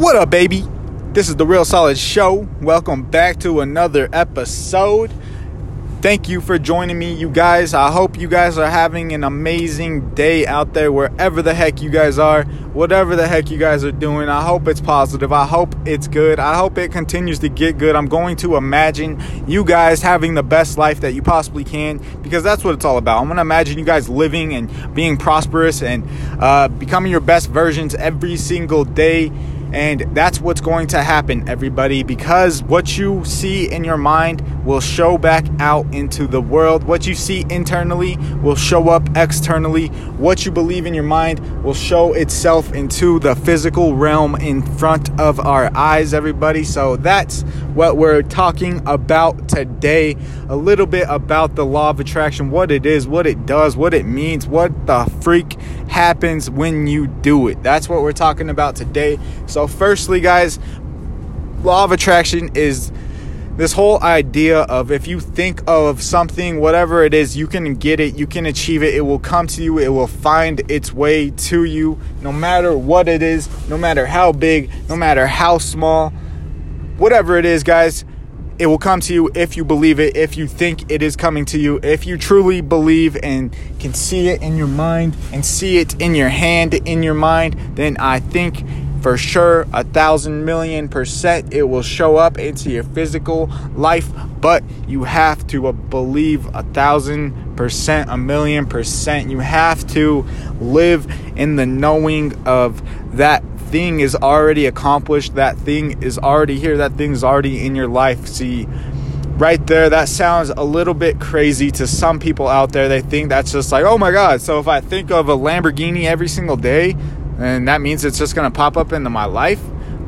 What up, baby? This is the Real Solid Show. Welcome back to another episode. Thank you for joining me, you guys. I hope you guys are having an amazing day out there, wherever the heck you guys are, whatever the heck you guys are doing. I hope it's positive. I hope it's good. I hope it continues to get good. I'm going to imagine you guys having the best life that you possibly can because that's what it's all about. I'm going to imagine you guys living and being prosperous and uh, becoming your best versions every single day and that's what's going to happen, everybody, because what you see in your mind will show back out into the world. What you see internally will show up externally. What you believe in your mind will show itself into the physical realm in front of our eyes, everybody. So that's what we're talking about today. A little bit about the law of attraction, what it is, what it does, what it means, what the freak happens when you do it. That's what we're talking about today. So, firstly, guys, law of attraction is this whole idea of if you think of something, whatever it is, you can get it, you can achieve it, it will come to you, it will find its way to you, no matter what it is, no matter how big, no matter how small whatever it is, guys, it will come to you if you believe it, if you think it is coming to you, if you truly believe and can see it in your mind and see it in your hand, in your mind, then I think for sure a thousand million percent it will show up into your physical life but you have to uh, believe a thousand percent a million percent you have to live in the knowing of that thing is already accomplished, that thing is already here, that thing is already in your life. See, right there, that sounds a little bit crazy to some people out there. They think that's just like, oh my God, so if I think of a Lamborghini every single day, and that means it's just gonna pop up into my life.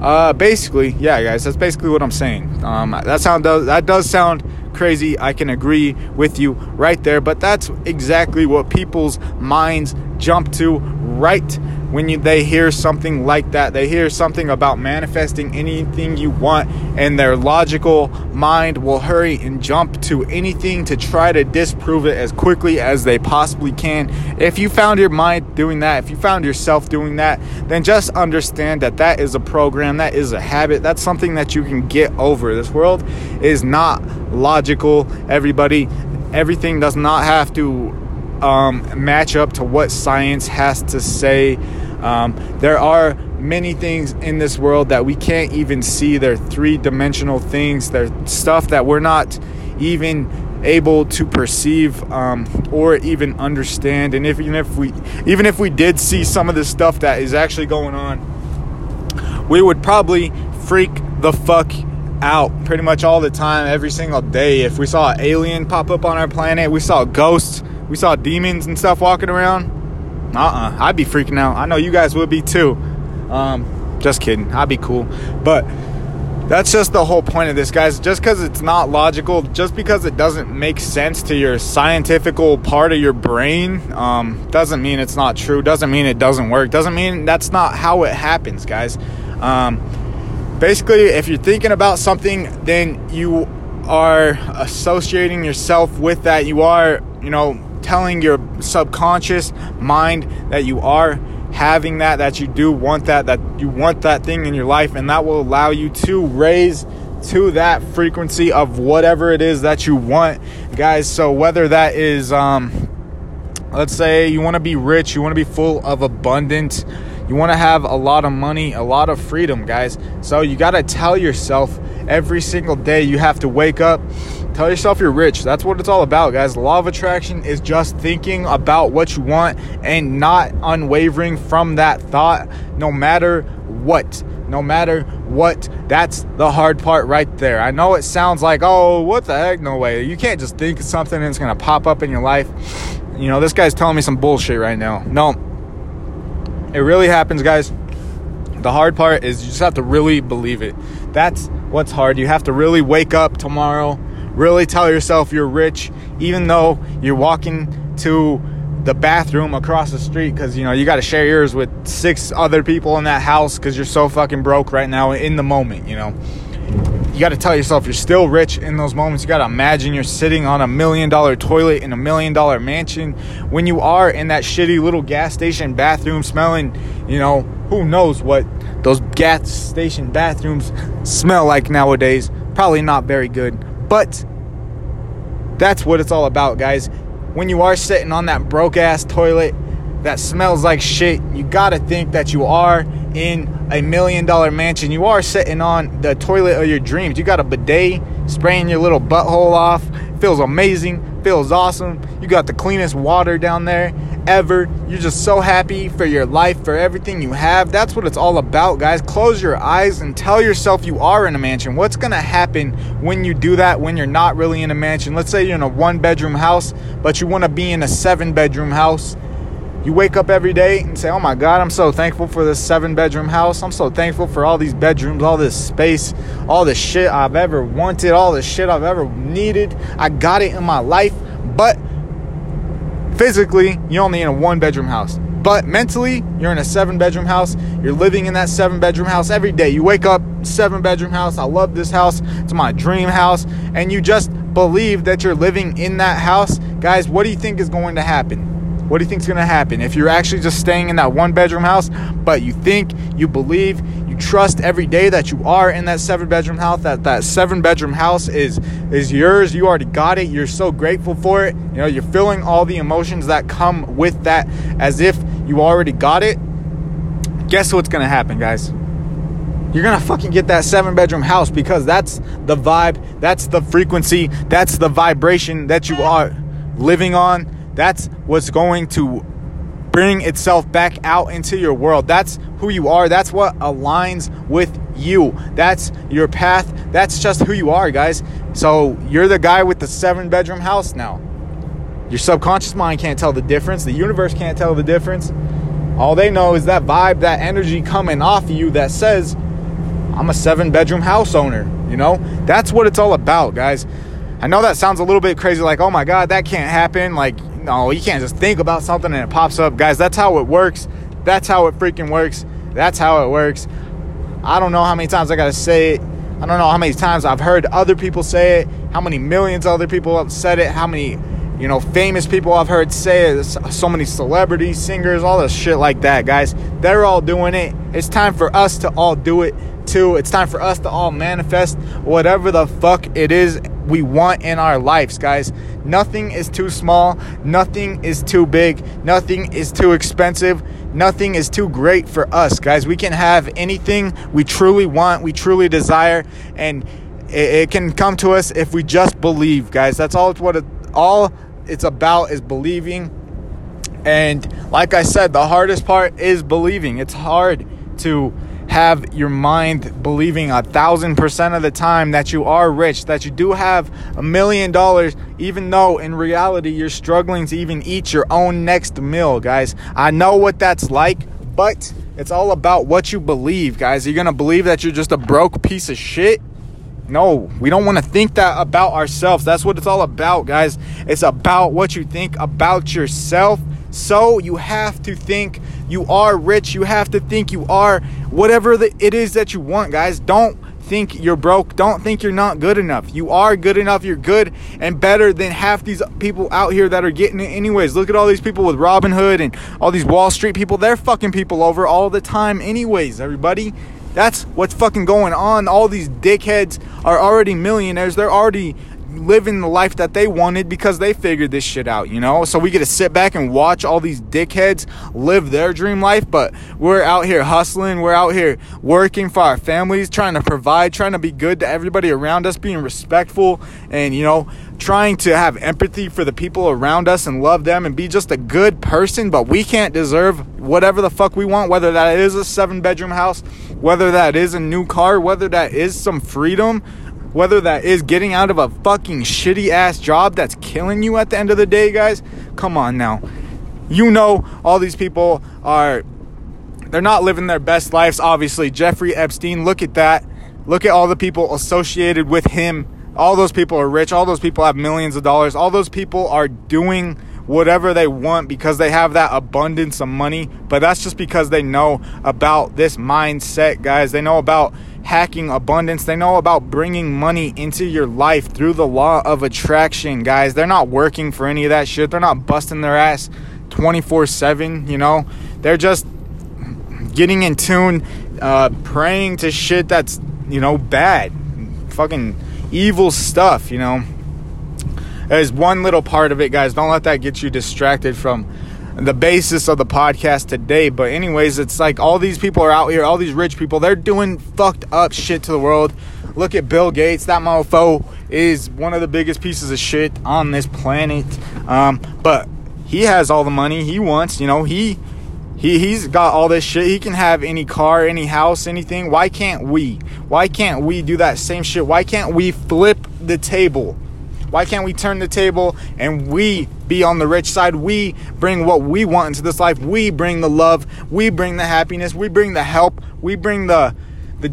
Uh, basically, yeah, guys, that's basically what I'm saying. Um, that sound does that does sound crazy. I can agree with you right there, but that's exactly what people's minds jump to right when you, they hear something like that. They hear something about manifesting anything you want, and their logical mind will hurry and jump to anything to try to disprove it as quickly as they possibly can. If you found your mind doing that, if you found yourself doing that, then just understand that that is a program, that is a habit, that's something that you can get over. This world is not logical, everybody. Everything does not have to um, match up to what science has to say. Um, there are many things in this world that we can't even see. They're three dimensional things, they're stuff that we're not even able to perceive um, or even understand and if even if we even if we did see some of the stuff that is actually going on we would probably freak the fuck out pretty much all the time every single day if we saw an alien pop up on our planet we saw ghosts we saw demons and stuff walking around, uh uh, i would be freaking out. I know you guys would be too. Um, just kidding. I'd be cool. But that's just the whole point of this, guys. Just because it's not logical, just because it doesn't make sense to your scientifical part of your brain, um, doesn't mean it's not true. Doesn't mean it doesn't work. Doesn't mean that's not how it happens, guys. Um, basically, if you're thinking about something, then you are associating yourself with that. You are, you know, telling your subconscious mind that you are having that, that you do want that, that you want that thing in your life, and that will allow you to raise to that frequency of whatever it is that you want, guys. So whether that is, um, let's say you want to be rich, you want to be full of abundance, you want to have a lot of money, a lot of freedom, guys. So you got to tell yourself every single day you have to wake up Tell yourself you're rich. That's what it's all about, guys. The law of attraction is just thinking about what you want and not unwavering from that thought, no matter what. No matter what. That's the hard part right there. I know it sounds like, oh, what the heck? No way. You can't just think of something and it's going to pop up in your life. You know, this guy's telling me some bullshit right now. No. It really happens, guys. The hard part is you just have to really believe it. That's what's hard. You have to really wake up tomorrow really tell yourself you're rich, even though you're walking to the bathroom across the street because you know you got to share yours with six other people in that house because you're so fucking broke right now in the moment. You know, you got to tell yourself you're still rich in those moments. You got to imagine you're sitting on a million dollar toilet in a million dollar mansion when you are in that shitty little gas station bathroom smelling, you know, who knows what those gas station bathrooms smell like nowadays. Probably not very good. But that's what it's all about, guys. When you are sitting on that broke ass toilet that smells like shit, you got to think that you are in a million dollar mansion. You are sitting on the toilet of your dreams. You got a bidet spraying your little butthole off. Feels amazing. Feels awesome. You got the cleanest water down there ever. You're just so happy for your life, for everything you have. That's what it's all about, guys. Close your eyes and tell yourself you are in a mansion. What's going to happen when you do that when you're not really in a mansion? Let's say you're in a one bedroom house, but you want to be in a seven bedroom house you wake up every day and say, Oh my God, I'm so thankful for this seven bedroom house. I'm so thankful for all these bedrooms, all this space, all the shit I've ever wanted, all the shit I've ever needed. I got it in my life. But physically, you're only in a one bedroom house. But mentally, you're in a seven bedroom house. You're living in that seven bedroom house every day. You wake up, seven bedroom house. I love this house. It's my dream house. And you just believe that you're living in that house. Guys, what do you think is going to happen? What do you think is going to happen if you're actually just staying in that one bedroom house, but you think, you believe, you trust every day that you are in that seven bedroom house, that that seven bedroom house is is yours. You already got it. You're so grateful for it. You know, you're feeling all the emotions that come with that as if you already got it. Guess what's going to happen, guys? You're gonna fucking get that seven bedroom house because that's the vibe, that's the frequency, that's the vibration that you are living on that's what's going to bring itself back out into your world. That's who you are. That's what aligns with you. That's your path. That's just who you are, guys. So you're the guy with the seven bedroom house now. Your subconscious mind can't tell the difference. The universe can't tell the difference. All they know is that vibe, that energy coming off of you that says, I'm a seven bedroom house owner. You know, that's what it's all about, guys. I know that sounds a little bit crazy, like, oh my God, that can't happen. Like, no, you can't just think about something and it pops up. Guys, that's how it works. That's how it freaking works. That's how it works. I don't know how many times I got to say it. I don't know how many times I've heard other people say it, how many millions of other people have said it, how many, you know, famous people I've heard say it, so many celebrities, singers, all this shit like that, guys. They're all doing it. It's time for us to all do it too. It's time for us to all manifest whatever the fuck it is we want in our lives, guys. Nothing is too small, nothing is too big, nothing is too expensive, nothing is too great for us, guys. We can have anything we truly want, we truly desire, and it, can come to us if we just believe, guys. That's all it's what it, all it's about is believing. And like I said, the hardest part is believing. It's hard to have your mind believing a thousand percent of the time that you are rich, that you do have a million dollars, even though in reality you're struggling to even eat your own next meal, guys. I know what that's like, but it's all about what you believe, guys. You're you gonna believe that you're just a broke piece of shit? No, we don't want to think that about ourselves. That's what it's all about, guys. It's about what you think about yourself. So you have to think you are rich. You have to think you are whatever the, it is that you want, guys. Don't think you're broke. Don't think you're not good enough. You are good enough. You're good and better than half these people out here that are getting it anyways. Look at all these people with Robinhood and all these Wall Street people. They're fucking people over all the time anyways, everybody. That's what's fucking going on. All these dickheads are already millionaires. They're already living the life that they wanted because they figured this shit out, you know? So we get to sit back and watch all these dickheads live their dream life, but we're out here hustling, we're out here working for our families, trying to provide, trying to be good to everybody around us, being respectful and, you know, trying to have empathy for the people around us and love them and be just a good person, but we can't deserve whatever the fuck we want, whether that is a seven bedroom house, whether that is a new car, whether that is some freedom whether that is getting out of a fucking shitty ass job that's killing you at the end of the day, guys. Come on now. You know, all these people are, they're not living their best lives, obviously. Jeffrey Epstein, look at that. Look at all the people associated with him. All those people are rich. All those people have millions of dollars. All those people are doing whatever they want because they have that abundance of money. But that's just because they know about this mindset, guys. They know about hacking abundance. They know about bringing money into your life through the law of attraction, guys. They're not working for any of that shit. They're not busting their ass 24 7, you know? They're just getting in tune, uh, praying to shit that's, you know, bad. Fucking evil stuff, you know? There's one little part of it, guys. Don't let that get you distracted from the basis of the podcast today. But, anyways, it's like all these people are out here, all these rich people, they're doing fucked up shit to the world. Look at Bill Gates. That mofo is one of the biggest pieces of shit on this planet. Um, but he has all the money he wants. You know, he he he's got all this shit. He can have any car, any house, anything. Why can't we? Why can't we do that same shit? Why can't we flip the table? Why can't we turn the table and we be on the rich side? We bring what we want into this life. We bring the love. We bring the happiness. We bring the help. We bring the the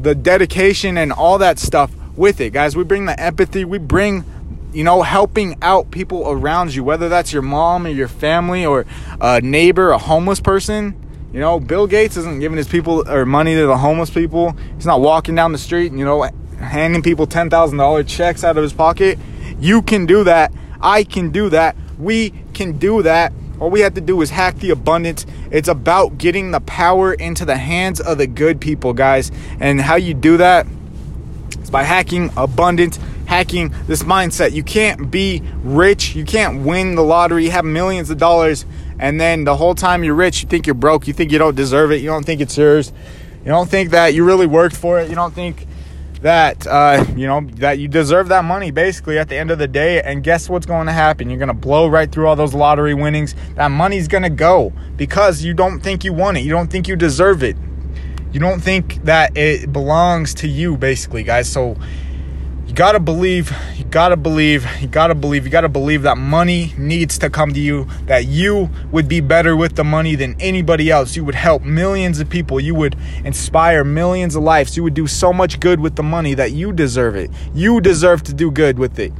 the dedication and all that stuff with it, guys. We bring the empathy. We bring you know, helping out people around you, whether that's your mom or your family or a neighbor, a homeless person. You know, Bill Gates isn't giving his people or money to the homeless people. He's not walking down the street, you know, handing people $10,000 checks out of his pocket. You can do that. I can do that. We can do that. All we have to do is hack the abundance. It's about getting the power into the hands of the good people, guys. And how you do that is by hacking abundance, hacking this mindset. You can't be rich, you can't win the lottery, You have millions of dollars, and then the whole time you're rich, you think you're broke, you think you don't deserve it, you don't think it's yours, you don't think that you really worked for it, you don't think that uh, you know that you deserve that money basically at the end of the day. And guess what's going to happen? You're going to blow right through all those lottery winnings. That money's going to go because you don't think you want it. You don't think you deserve it. You don't think that it belongs to you basically guys. So you gotta believe, you gotta believe, you gotta believe, you gotta believe that money needs to come to you, that you would be better with the money than anybody else. You would help millions of people, you would inspire millions of lives, you would do so much good with the money that you deserve it. You deserve to do good with it.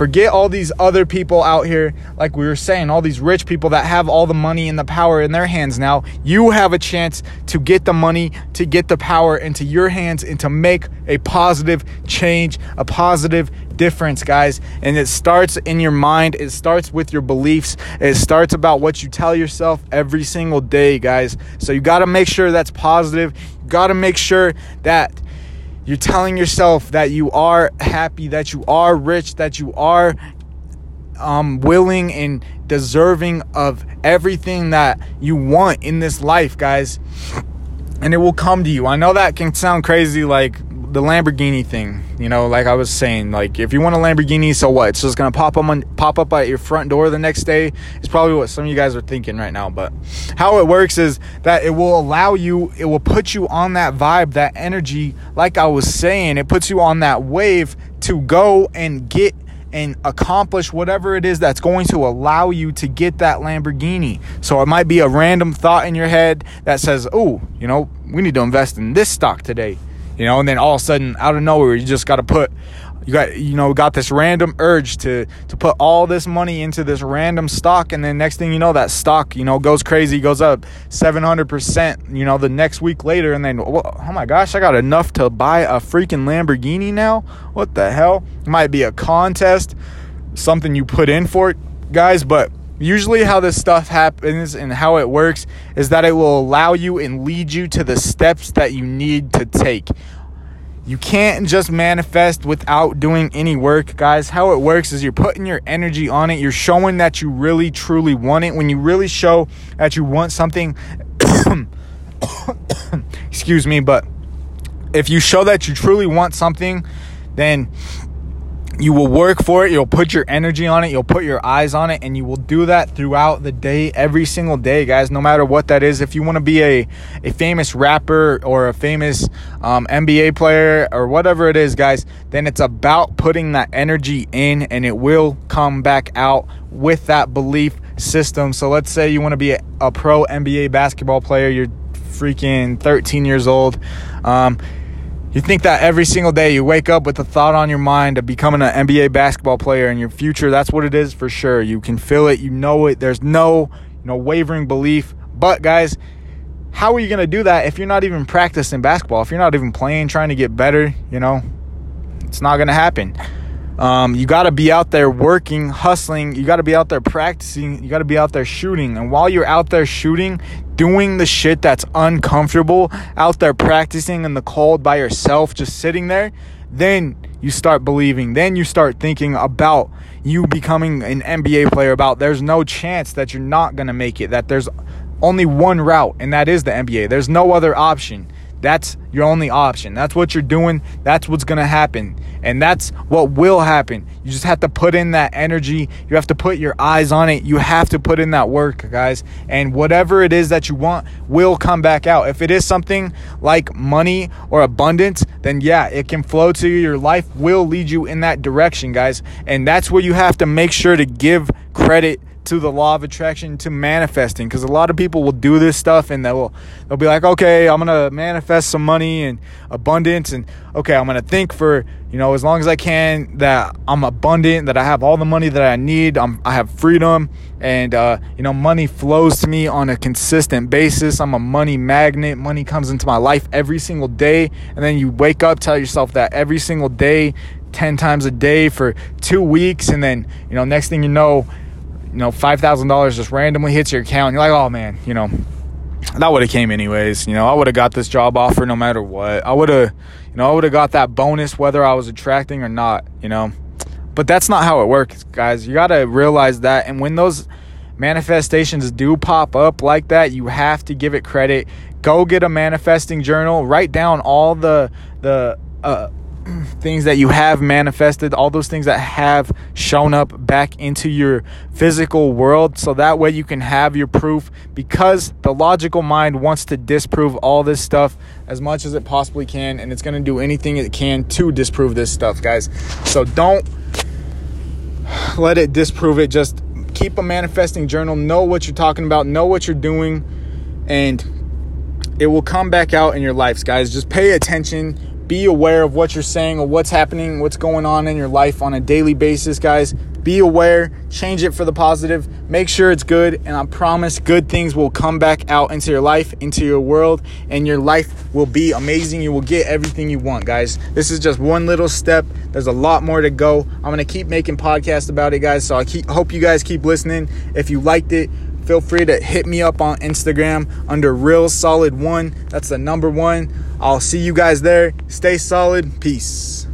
Forget all these other people out here, like we were saying, all these rich people that have all the money and the power in their hands now. You have a chance to get the money, to get the power into your hands, and to make a positive change, a positive difference, guys. And it starts in your mind, it starts with your beliefs, it starts about what you tell yourself every single day, guys. So you got to make sure that's positive. You got to make sure that you're telling yourself that you are happy, that you are rich, that you are um, willing and deserving of everything that you want in this life, guys. And it will come to you. I know that can sound crazy, like the Lamborghini thing, you know, like I was saying, like if you want a Lamborghini, so what? So it's gonna pop up on pop up at your front door the next day. It's probably what some of you guys are thinking right now. But how it works is that it will allow you, it will put you on that vibe, that energy. Like I was saying, it puts you on that wave to go and get and accomplish whatever it is that's going to allow you to get that Lamborghini. So it might be a random thought in your head that says, "Oh, you know, we need to invest in this stock today." You know, and then all of a sudden, out of nowhere, you just got to put, you got, you know, got this random urge to to put all this money into this random stock, and then next thing you know, that stock, you know, goes crazy, goes up seven hundred percent, you know, the next week later, and then oh my gosh, I got enough to buy a freaking Lamborghini now. What the hell? It might be a contest, something you put in for it, guys, but usually how this stuff happens and how it works is that it will allow you and lead you to the steps that you need to take. You can't just manifest without doing any work, guys. How it works is you're putting your energy on it. You're showing that you really truly want it. When you really show that you want something, excuse me, but if you show that you truly want something, then you will work for it you'll put your energy on it you'll put your eyes on it and you will do that throughout the day every single day guys no matter what that is. If you want to be a, a famous rapper or a famous um, nba player or whatever it is guys then it's about putting that energy in and it will come back out with that belief system. So let's say you want to be a, a pro nba basketball player you're freaking 13 years old um, you think that every single day you wake up with the thought on your mind of becoming an NBA basketball player in your future. That's what it is for sure. You can feel it, you know it. There's no, you know, wavering belief. But guys, how are you going to do that if you're not even practicing basketball? If you're not even playing, trying to get better, you know, it's not going to happen. Um, you got to be out there working, hustling. You got to be out there practicing. You got to be out there shooting. And while you're out there shooting, doing the shit that's uncomfortable, out there practicing in the cold by yourself, just sitting there, then you start believing. Then you start thinking about you becoming an NBA player, about there's no chance that you're not going to make it, that there's only one route, and that is the NBA. There's no other option. That's your only option. That's what you're doing. That's what's going to happen. And that's what will happen. You just have to put in that energy. You have to put your eyes on it. You have to put in that work, guys. And whatever it is that you want will come back out. If it is something like money or abundance, then yeah, it can flow to you. Your life will lead you in that direction, guys. And that's where you have to make sure to give credit to the law of attraction to manifesting because a lot of people will do this stuff and they'll they'll be like okay i'm gonna manifest some money and abundance and okay i'm gonna think for you know as long as i can that i'm abundant that i have all the money that i need I'm, i have freedom and uh, you know money flows to me on a consistent basis. I'm a money magnet. Money comes into my life every single day. And then you wake up tell yourself that every single day 10 times a day for two weeks and then you know next thing you know you know, five thousand dollars just randomly hits your account, you're like, oh man, you know, that would have came anyways. You know, I would have got this job offer no matter what. I would have, you know, I would have got that bonus whether I was attracting or not. You know, but that's not how it works, guys. You got to realize that, and when those manifestations do pop up like that, you have to give it credit. Go get a manifesting journal. Write down all the the uh, things that you have manifested, all those things that have shown up back into your physical world, so that way you can have your proof because the logical mind wants to disprove all this stuff as much as it possibly can, and it's going to do anything it can to disprove this stuff, guys. So don't let it disprove it. Just keep a manifesting journal, know what you're talking about, know what you're doing, and it will come back out in your lives, guys. Just pay attention be aware of what you're saying or what's happening, what's going on in your life on a daily basis, guys. Be aware, change it for the positive, make sure it's good, and I promise good things will come back out into your life, into your world, and your life will be amazing. You will get everything you want, guys. This is just one little step. There's a lot more to go. I'm to keep making podcasts about it, guys. So I keep, hope you guys keep listening. If you liked it, feel free to hit me up on Instagram under Real Solid One. That's the number one. I'll see you guys there. Stay solid. Peace.